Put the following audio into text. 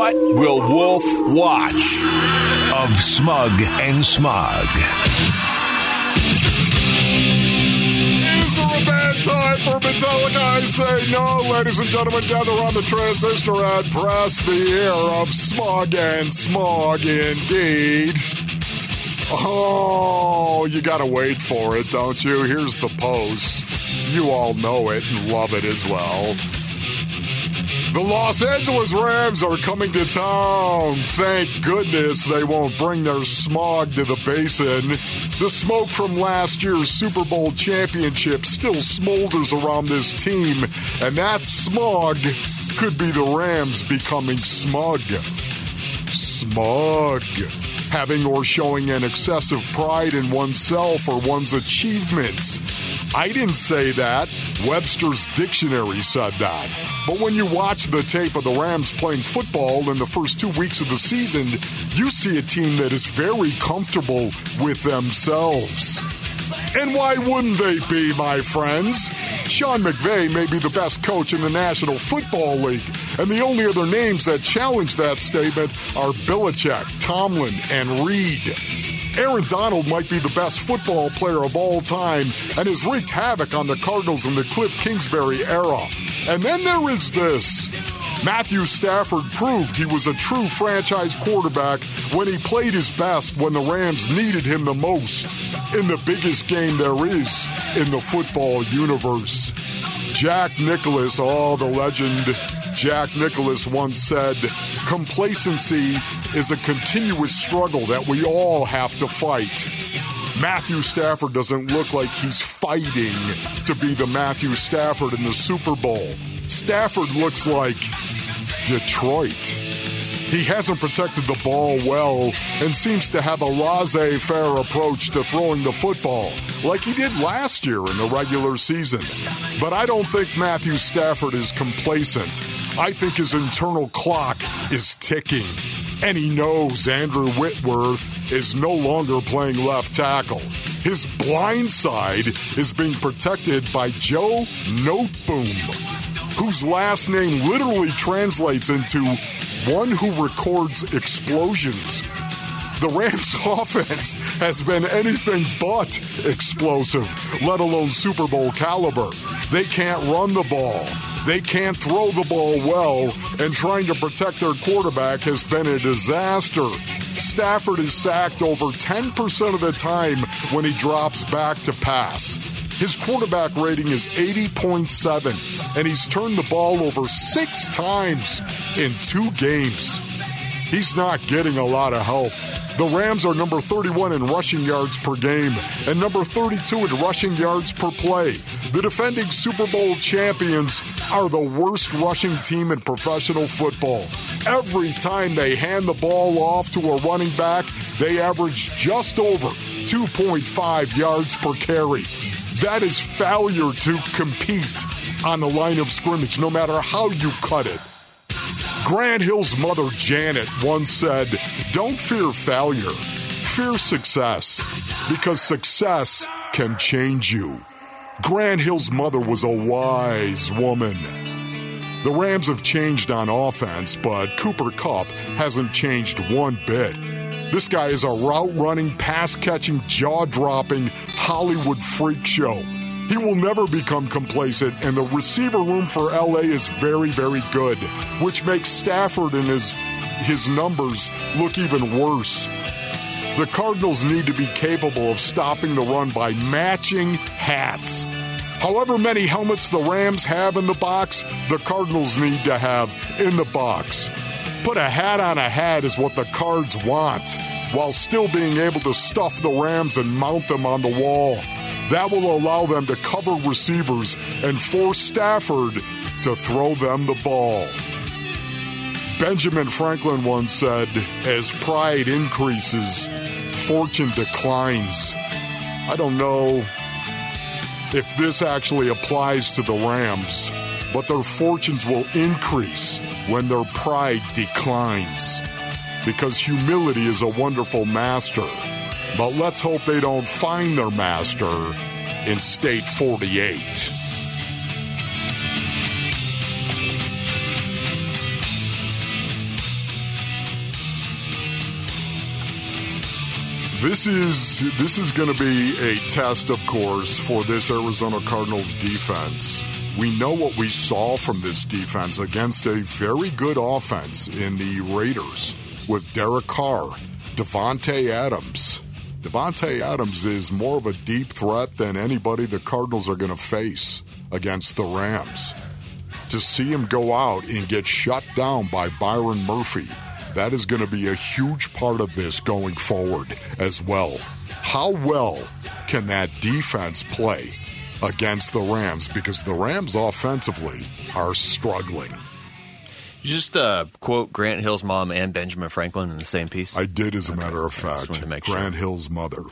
What will Wolf watch? Of Smug and Smog. Is there a bad time for Metallica? I say no, ladies and gentlemen. Gather on the transistor and press the air of smog and smog indeed. Oh, you gotta wait for it, don't you? Here's the post. You all know it and love it as well. The Los Angeles Rams are coming to town. Thank goodness they won't bring their smog to the basin. The smoke from last year's Super Bowl championship still smolders around this team, and that smog could be the Rams becoming smug. Smug. Having or showing an excessive pride in oneself or one's achievements. I didn't say that. Webster's dictionary said that. But when you watch the tape of the Rams playing football in the first two weeks of the season, you see a team that is very comfortable with themselves. And why wouldn't they be, my friends? Sean McVay may be the best coach in the National Football League, and the only other names that challenge that statement are Belichick, Tomlin, and Reid. Aaron Donald might be the best football player of all time and has wreaked havoc on the Cardinals in the Cliff Kingsbury era. And then there is this. Matthew Stafford proved he was a true franchise quarterback when he played his best when the Rams needed him the most in the biggest game there is in the football universe. Jack Nicklaus, oh, the legend. Jack Nicklaus once said, Complacency is a continuous struggle that we all have to fight. Matthew Stafford doesn't look like he's fighting to be the Matthew Stafford in the Super Bowl. Stafford looks like Detroit. He hasn't protected the ball well and seems to have a laissez faire approach to throwing the football, like he did last year in the regular season. But I don't think Matthew Stafford is complacent. I think his internal clock is ticking. And he knows Andrew Whitworth is no longer playing left tackle. His blind side is being protected by Joe Noteboom, whose last name literally translates into one who records explosions. The Rams' offense has been anything but explosive, let alone Super Bowl caliber. They can't run the ball. They can't throw the ball well, and trying to protect their quarterback has been a disaster. Stafford is sacked over 10% of the time when he drops back to pass. His quarterback rating is 80.7, and he's turned the ball over six times in two games. He's not getting a lot of help. The Rams are number 31 in rushing yards per game and number 32 in rushing yards per play. The defending Super Bowl champions are the worst rushing team in professional football. Every time they hand the ball off to a running back, they average just over 2.5 yards per carry. That is failure to compete on the line of scrimmage, no matter how you cut it. Grant Hill's mother, Janet, once said, Don't fear failure, fear success, because success can change you. Grant Hill's mother was a wise woman. The Rams have changed on offense, but Cooper Kupp hasn't changed one bit. This guy is a route running, pass catching, jaw dropping Hollywood freak show. He will never become complacent, and the receiver room for LA is very, very good, which makes Stafford and his, his numbers look even worse. The Cardinals need to be capable of stopping the run by matching hats. However many helmets the Rams have in the box, the Cardinals need to have in the box. Put a hat on a hat is what the Cards want, while still being able to stuff the Rams and mount them on the wall. That will allow them to cover receivers and force Stafford to throw them the ball. Benjamin Franklin once said, As pride increases, fortune declines. I don't know if this actually applies to the Rams, but their fortunes will increase when their pride declines. Because humility is a wonderful master. But let's hope they don't find their master in State 48. This is this is going to be a test, of course, for this Arizona Cardinals defense. We know what we saw from this defense against a very good offense in the Raiders with Derek Carr, Davante Adams, Davante Adams is more of a deep threat than anybody the Cardinals are going to face against the Rams. To see him go out and get shut down by Byron Murphy that is going to be a huge part of this going forward as well. How well can that defense play against the Rams? Because the Rams offensively are struggling. You just uh, quote Grant Hill's mom and Benjamin Franklin in the same piece. I did, as a okay. matter of fact. Grant sure. Hill's mother.